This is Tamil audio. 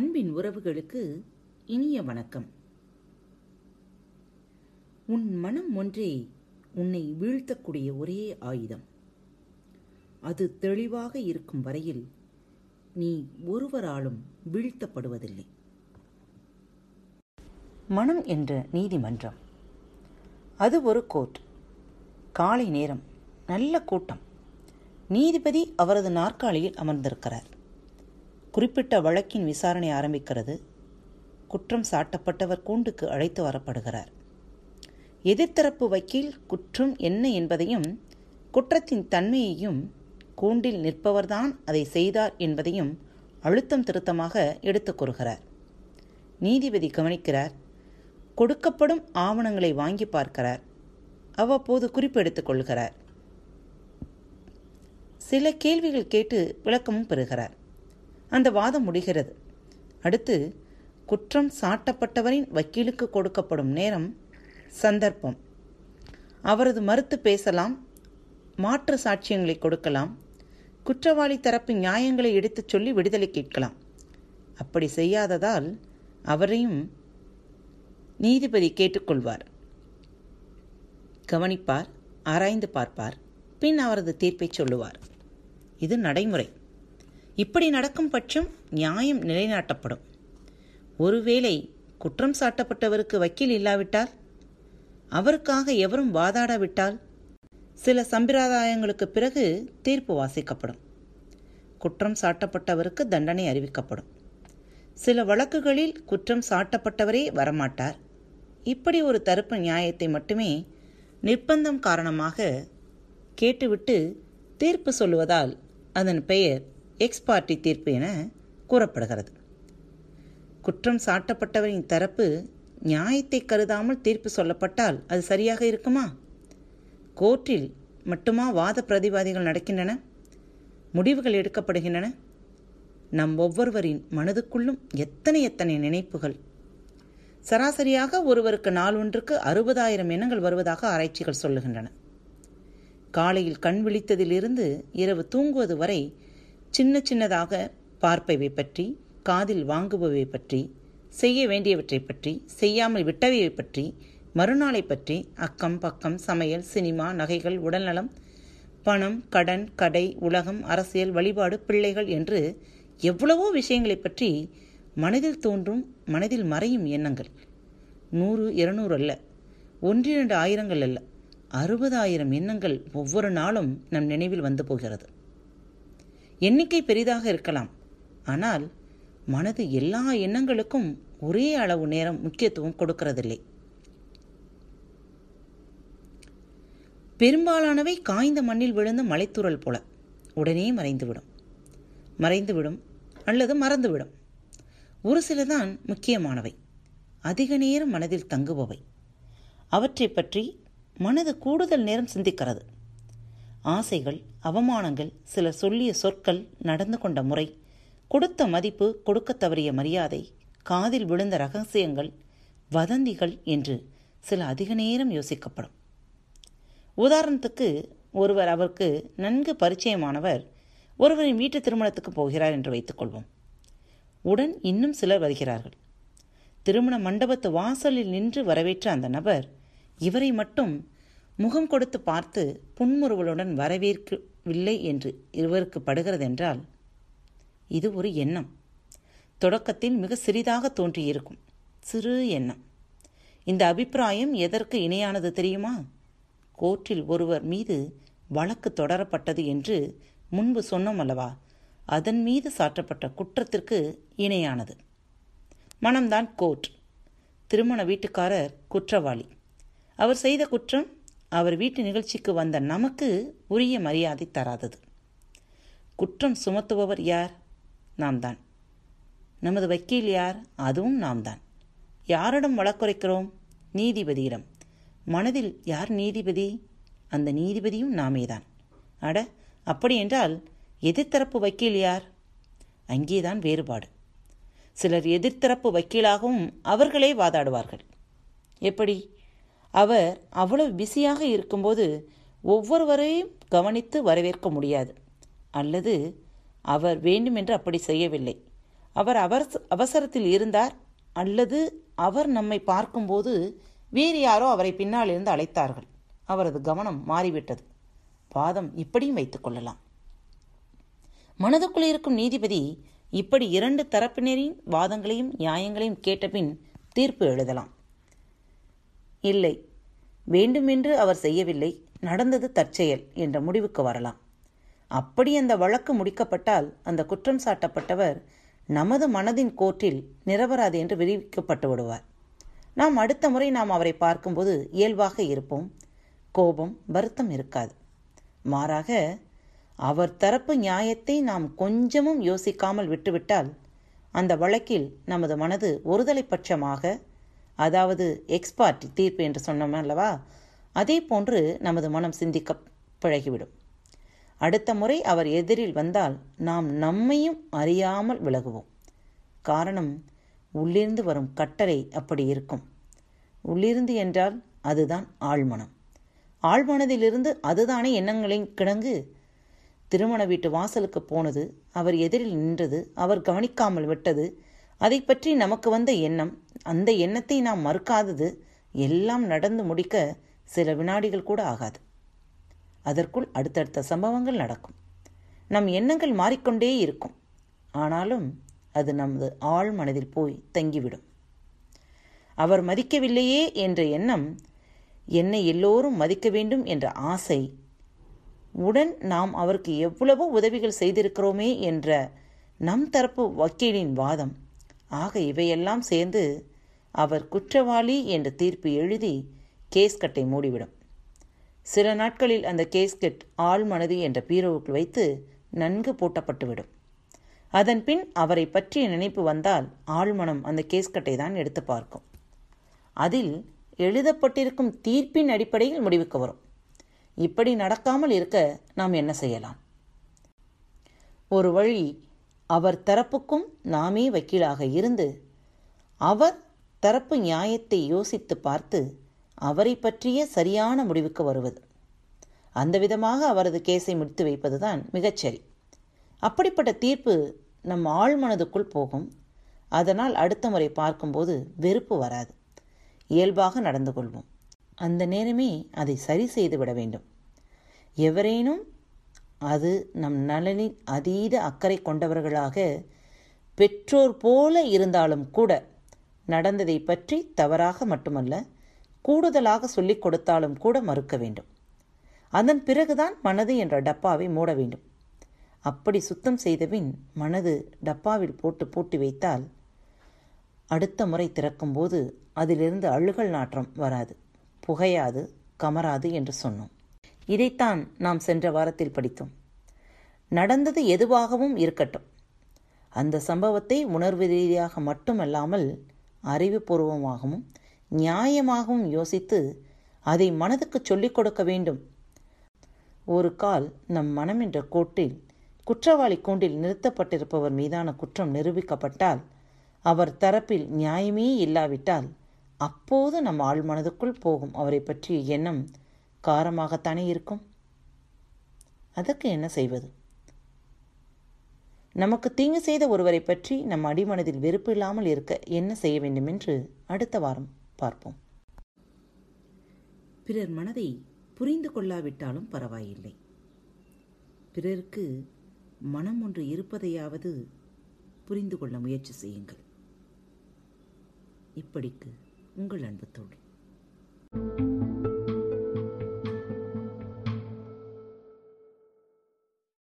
அன்பின் உறவுகளுக்கு இனிய வணக்கம். உன் மனம் ஒன்றே உன்னை வீழ்த்தக்கூடிய ஒரே ஆயுதம். அது தெளிவாக இருக்கும் வரையில் நீ ஒருவராலும் வீழ்த்தப்படுவதில்லை. மனம் என்ற நீதிமன்றம். அது ஒரு கோர்ட் காலை நேரம் நல்ல கூட்டம். நீதிபதி அவரது நாற்காலியில் அமர்ந்திருக்கிறார். குறிப்பிட்ட வழக்கின் விசாரணை ஆரம்பிக்கிறது. குற்றம் சாட்டப்பட்டவர் கூண்டுக்கு அழைத்து வரப்படுகிறார். எதிர்த்தரப்பு வக்கீல் குற்றம் என்ன என்பதையும் குற்றத்தின் தன்மையையும் கூண்டில் நிற்பவர்தான் அதை செய்தார் என்பதையும் அழுத்தம் திருத்தமாக எடுத்துக் கூறுகிறார். நீதிபதி கவனிக்கிறார். கொடுக்கப்படும் ஆவணங்களை வாங்கி பார்க்கிறார். அவ்வப்போது குறிப்பெடுத்துக் கொள்கிறார். சில கேள்விகள் கேட்டு விளக்கமும் பெறுகிறார். அந்த வாதம் முடிகிறது. அடுத்து குற்றம் சாட்டப்பட்டவரின் வக்கீலுக்கு கொடுக்கப்படும் நேரம் சந்தர்ப்பம். அவரது மறுத்து பேசலாம் மாற்று சாட்சியங்களை கொடுக்கலாம் குற்றவாளி தரப்பு நியாயங்களை எடுத்துச் சொல்லி விடுதலை கேட்கலாம். அப்படி செய்யாததால் அவரையும் நீதிபதி கேட்டுக்கொள்வார். கவனிப்பார் ஆராய்ந்து பார்ப்பார் பின் அவரது தீர்ப்பை சொல்லுவார். இது நடைமுறை. இப்படி நடக்கும் பட்சம் நியாயம் நிலைநாட்டப்படும். ஒருவேளை குற்றம் சாட்டப்பட்டவருக்கு வக்கீல் இல்லாவிட்டால்? அவருக்காக எவரும் வாதாடாவிட்டால்? சில சம்பிரதாயங்களுக்கு பிறகு தீர்ப்பு வாசிக்கப்படும். குற்றம் சாட்டப்பட்டவருக்கு தண்டனை அறிவிக்கப்படும். சில வழக்குகளில் குற்றம் சாட்டப்பட்டவரே வரமாட்டார். இப்படி ஒரு தரப்பு நியாயத்தை மட்டுமே நிர்பந்தம் காரணமாக கேட்டுவிட்டு தீர்ப்பு சொல்லுவதால் அதன் பெயர் எக்ஸ் பார்ட்டி தீர்ப்பு என கூறப்படுகிறது. குற்றம் சாட்டப்பட்டவரின் தரப்பு நியாயத்தை கருதாமல் தீர்ப்பு சொல்லப்பட்டால் அது சரியாக இருக்குமா? கோர்ட்டில் மட்டுமா வாத பிரதிவாதிகள் நடக்கின்றன? முடிவுகள் எடுக்கப்படுகின்றன? நம் ஒவ்வொருவரின் மனதுக்குள்ளும் எத்தனை எத்தனை நினைப்புகள்? சராசரியாக ஒருவருக்கு நாள் ஒன்றுக்கு அறுபதாயிரம் எண்ணங்கள் வருவதாக ஆராய்ச்சிகள் சொல்லுகின்றன. காலையில் கண் விழித்ததிலிருந்து இரவு தூங்குவது வரை சின்ன சின்னதாக பார்ப்பவை பற்றி காதில் வாங்குபவை பற்றி செய்ய வேண்டியவற்றை பற்றி செய்யாமல் விட்டவையை பற்றி மறுநாளை பற்றி அக்கம் பக்கம் சமையல் சினிமா நகைகள் உடல்நலம் பணம் கடன் கடை உலகம் அரசியல் வழிபாடு பிள்ளைகள் என்று எவ்வளவோ விஷயங்களை பற்றி மனதில் தோன்றும் மனதில் மறையும் எண்ணங்கள். நூறு இருநூறு அல்ல ஒன்றிரண்டு ஆயிரங்கள் அல்ல அறுபதாயிரம் எண்ணங்கள் ஒவ்வொரு நாளும் நம் நினைவில் வந்து போகிறது. எண்ணிக்கை பெரிதாக இருக்கலாம். ஆனால் மனது எல்லா எண்ணங்களுக்கும் ஒரே அளவு நேரம் முக்கியத்துவம் கொடுக்கிறதில்லை. பெரும்பாலானவை காய்ந்த மண்ணில் விழுந்த மலைத்தூரல் போல. உடனே மறைந்துவிடும். மறைந்துவிடும் அல்லது மறந்துவிடும். ஒரு சிலதான் முக்கியமானவை. அதிக நேரம் மனதில் தங்குபவை. அவற்றை பற்றி மனது கூடுதல் நேரம் சிந்திக்கிறது. ஆசைகள் அவமானங்கள் சிலர் சொல்லிய சொற்கள் நடந்து கொண்ட முறை. கொடுத்த மதிப்பு கொடுக்க தவறிய மரியாதை காதில் விழுந்த ரகசியங்கள் வதந்திகள் என்று சில அதிக நேரம் யோசிக்கப்படும். உதாரணத்துக்கு ஒருவர் அவருக்கு நன்கு பரிச்சயமானவர் ஒருவரின் வீட்டு திருமணத்துக்கு போகிறார் என்று வைத்துக்கொள்வோம். உடன் இன்னும் சிலர் வருகிறார்கள். திருமண மண்டபத்து வாசலில் நின்று வரவேற்ற அந்த நபர் இவரை மட்டும் முகம் கொடுத்து பார்த்து புன்முறுவலுடன் வரவேற்கவில்லை என்று இருவருக்கு படுகிறதென்றால் இது ஒரு எண்ணம். தொடக்கத்தில் மிக சிறிதாக தோன்றியிருக்கும். சிறு எண்ணம். இந்த அபிப்பிராயம் எதற்கு இணையானது தெரியுமா? கோர்ட்டில் ஒருவர் மீது வழக்கு தொடரப்பட்டது என்று முன்பு சொன்னோம் அல்லவா அதன் மீது சாற்றப்பட்ட குற்றத்திற்கு இணையானது. மனம்தான் கோர்ட். திருமண வீட்டுக்காரர் குற்றவாளி. அவர் செய்த குற்றம் அவர் வீட்டு நிகழ்ச்சிக்கு வந்த நமக்கு உரிய மரியாதை தராதது. குற்றம் சுமத்துபவர் யார்? நாம் தான் நமது வக்கீல் யார்? அதுவும் நாம் தான் யாரிடம் வழக்குரைக்கிறோம் நீதிபதியிடம். மனதில் யார் நீதிபதி? அந்த நீதிபதியும் நாமே தான் அட அப்படி என்றால் எதிர்த்தரப்பு வக்கீல் யார்? அங்கேதான் வேறுபாடு. சிலர் எதிர்த்தரப்பு வக்கீலாகவும் அவர்களே வாதாடுவார்கள். எப்படி? அவர் அவ்வளவு பிஸியாக இருக்கும்போது ஒவ்வொருவரையும் கவனித்து வரவேற்க முடியாது. அல்லது அவர் வேண்டுமென்று அப்படி செய்யவில்லை. அவர் அவசரத்தில் இருந்தார். அல்லது அவர் நம்மை பார்க்கும்போது வேறு யாரோ அவரை பின்னால் இருந்து அழைத்தார்கள். அவரது கவனம் மாறிவிட்டது. வாதம் இப்படியும் வைத்துக் கொள்ளலாம். மனதுக்குள் இருக்கும் நீதிபதி இப்படி இரண்டு தரப்பினரின் வாதங்களையும் நியாயங்களையும் கேட்டபின் தீர்ப்பு எழுதலாம். இல்லை. வேண்டுமென்று அவர் செய்யவில்லை. நடந்தது தற்செயல் என்ற முடிவுக்கு வரலாம். அப்படி அந்த வழக்கு முடிக்கப்பட்டால் அந்த குற்றம் சாட்டப்பட்டவர் நமது மனதின் கோர்ட்டில் நிரபராது என்று விரிவிக்கப்பட்டு விடுவார். நாம் அடுத்த முறை நாம் அவரை பார்க்கும்போது இயல்பாக இருப்போம். கோபம் வருத்தம் இருக்காது. மாறாக அவர் தரப்பு நியாயத்தை நாம் கொஞ்சமும் யோசிக்காமல் விட்டுவிட்டால் அந்த வழக்கில் நமது மனது ஒருதலை பட்சமாக அதாவது எக்ஸ்பார்ட் தீர்ப்பு என்று சொன்னோம் அல்லவா? அதே போன்று நமது மனம் சிந்திக்க பழகிவிடும். அடுத்த முறை அவர் எதிரில் வந்தால் நாம் நம்மையும் அறியாமல் விலகுவோம். காரணம் உள்ளிருந்து வரும் கட்டளை அப்படி இருக்கும். உள்ளிருந்து என்றால் அதுதான் ஆழ்மனம். ஆழ்மனதிலிருந்து அதுதானே எண்ணங்களின் கிடங்கு? திருமண வீட்டு வாசலுக்கு போனது அவர் எதிரில் நின்றது அவர் கவனிக்காமல் விட்டது அதை பற்றி நமக்கு வந்த எண்ணம் அந்த எண்ணத்தை நாம் மறுக்காதது எல்லாம் நடந்து முடிக்க சில வினாடிகள் கூட ஆகாது. அதற்குள் அடுத்தடுத்த சம்பவங்கள் நடக்கும். நம் எண்ணங்கள் மாறிக்கொண்டே இருக்கும். ஆனாலும் அது நமது ஆழ் மனதில் போய் தங்கிவிடும். அவர் மதிக்கவில்லையே என்ற எண்ணம் என்னை எல்லோரும் மதிக்க வேண்டும் என்ற ஆசை உடன் நாம் அவருக்கு எவ்வளவோ உதவிகள் செய்திருக்கிறோமே என்ற நம் தரப்பு வக்கீலின் வாதம். ஆக இவையெல்லாம் சேர்ந்து அவர் குற்றவாளி என்ற தீர்ப்பு எழுதி கேஸ்கட்டை மூடிவிடும். சில நாட்களில் அந்த கேஸ்கெட் ஆழ்மனது என்ற பீரோவுக்குள் வைத்து நன்கு பூட்டப்பட்டுவிடும். அதன் பின் அவரை பற்றிய நினைப்பு வந்தால் ஆழ்மனம் அந்த கேஸ்கட்டை தான் எடுத்து பார்க்கும். அதில் எழுதப்பட்டிருக்கும் தீர்ப்பின் அடிப்படையில் முடிவுக்கு வரும். இப்படி நடக்காமல் இருக்க நாம் என்ன செய்யலாம்? ஒரு வழி அவர் தரப்புக்கும் நாமே வக்கீலாக இருந்து அவர் தரப்பு நியாயத்தை யோசித்து பார்த்து அவரை பற்றிய சரியான முடிவுக்கு வருவது. அந்த விதமாக அவரது கேஸை முடித்து வைப்பதுதான் மிகச்சரி. அப்படிப்பட்ட தீர்ப்பு நம் ஆழ்மனதுக்குள் போகும். அதனால் அடுத்த முறை பார்க்கும்போது வெறுப்பு வராது. இயல்பாக நடந்து கொள்வோம். அந்த நேரமே அதை சரி செய்து விட வேண்டும். எவரேனும் அது நம் நலனில் அதீத அக்கறை கொண்டவர்களாக பெற்றோர் போல இருந்தாலும் கூட நடந்ததை பற்றி தவறாக மட்டுமல்ல கூடுதலாக சொல்லிக் கொடுத்தாலும் கூட மறுக்க வேண்டும். அதன் பிறகுதான் மனது என்ற டப்பாவை மூட வேண்டும். அப்படி சுத்தம் செய்தபின் மனது டப்பாவில் போட்டு பூட்டி வைத்தால் அடுத்த முறை திறக்கும்போது அதிலிருந்து அழுகல் நாற்றம் வராது புகையாது கமராது என்று சொன்னோம். இதைத்தான் நாம் சென்ற வாரத்தில் படித்தோம். நடந்தது எதுவாகவும் இருக்கட்டும். அந்த சம்பவத்தை உணர்வு ரீதியாக மட்டுமல்லாமல் அறிவுபூர்வமாகவும் நியாயமாகவும் யோசித்து அதை மனதுக்கு சொல்லிக் கொடுக்க வேண்டும். ஒரு கால் நம் மனம் என்ற கோட்டில் குற்றவாளி கூண்டில் நிறுத்தப்பட்டிருப்பவர் மீதான குற்றம் நிரூபிக்கப்பட்டால் அவர் தரப்பில் நியாயமே இல்லாவிட்டால் அப்போது நம் ஆழ்மனதுக்குள் போகும் அவரை பற்றிய எண்ணம் காரமாகத்தானே இருக்கும்? அதற்கு என்ன செய்வது? நமக்கு தீங்கு செய்த ஒருவரை பற்றி நம் அடிமனதில் வெறுப்பு இல்லாமல் இருக்க என்ன செய்ய வேண்டும் என்று அடுத்த வாரம் பார்ப்போம். பிறர் மனதை புரிந்து கொள்ளாவிட்டாலும் பரவாயில்லை. பிறருக்கு மனம் ஒன்று இருப்பதையாவது புரிந்து கொள்ள முயற்சி செய்யுங்கள். இப்படிக்கு உங்கள் அன்பு தோழி.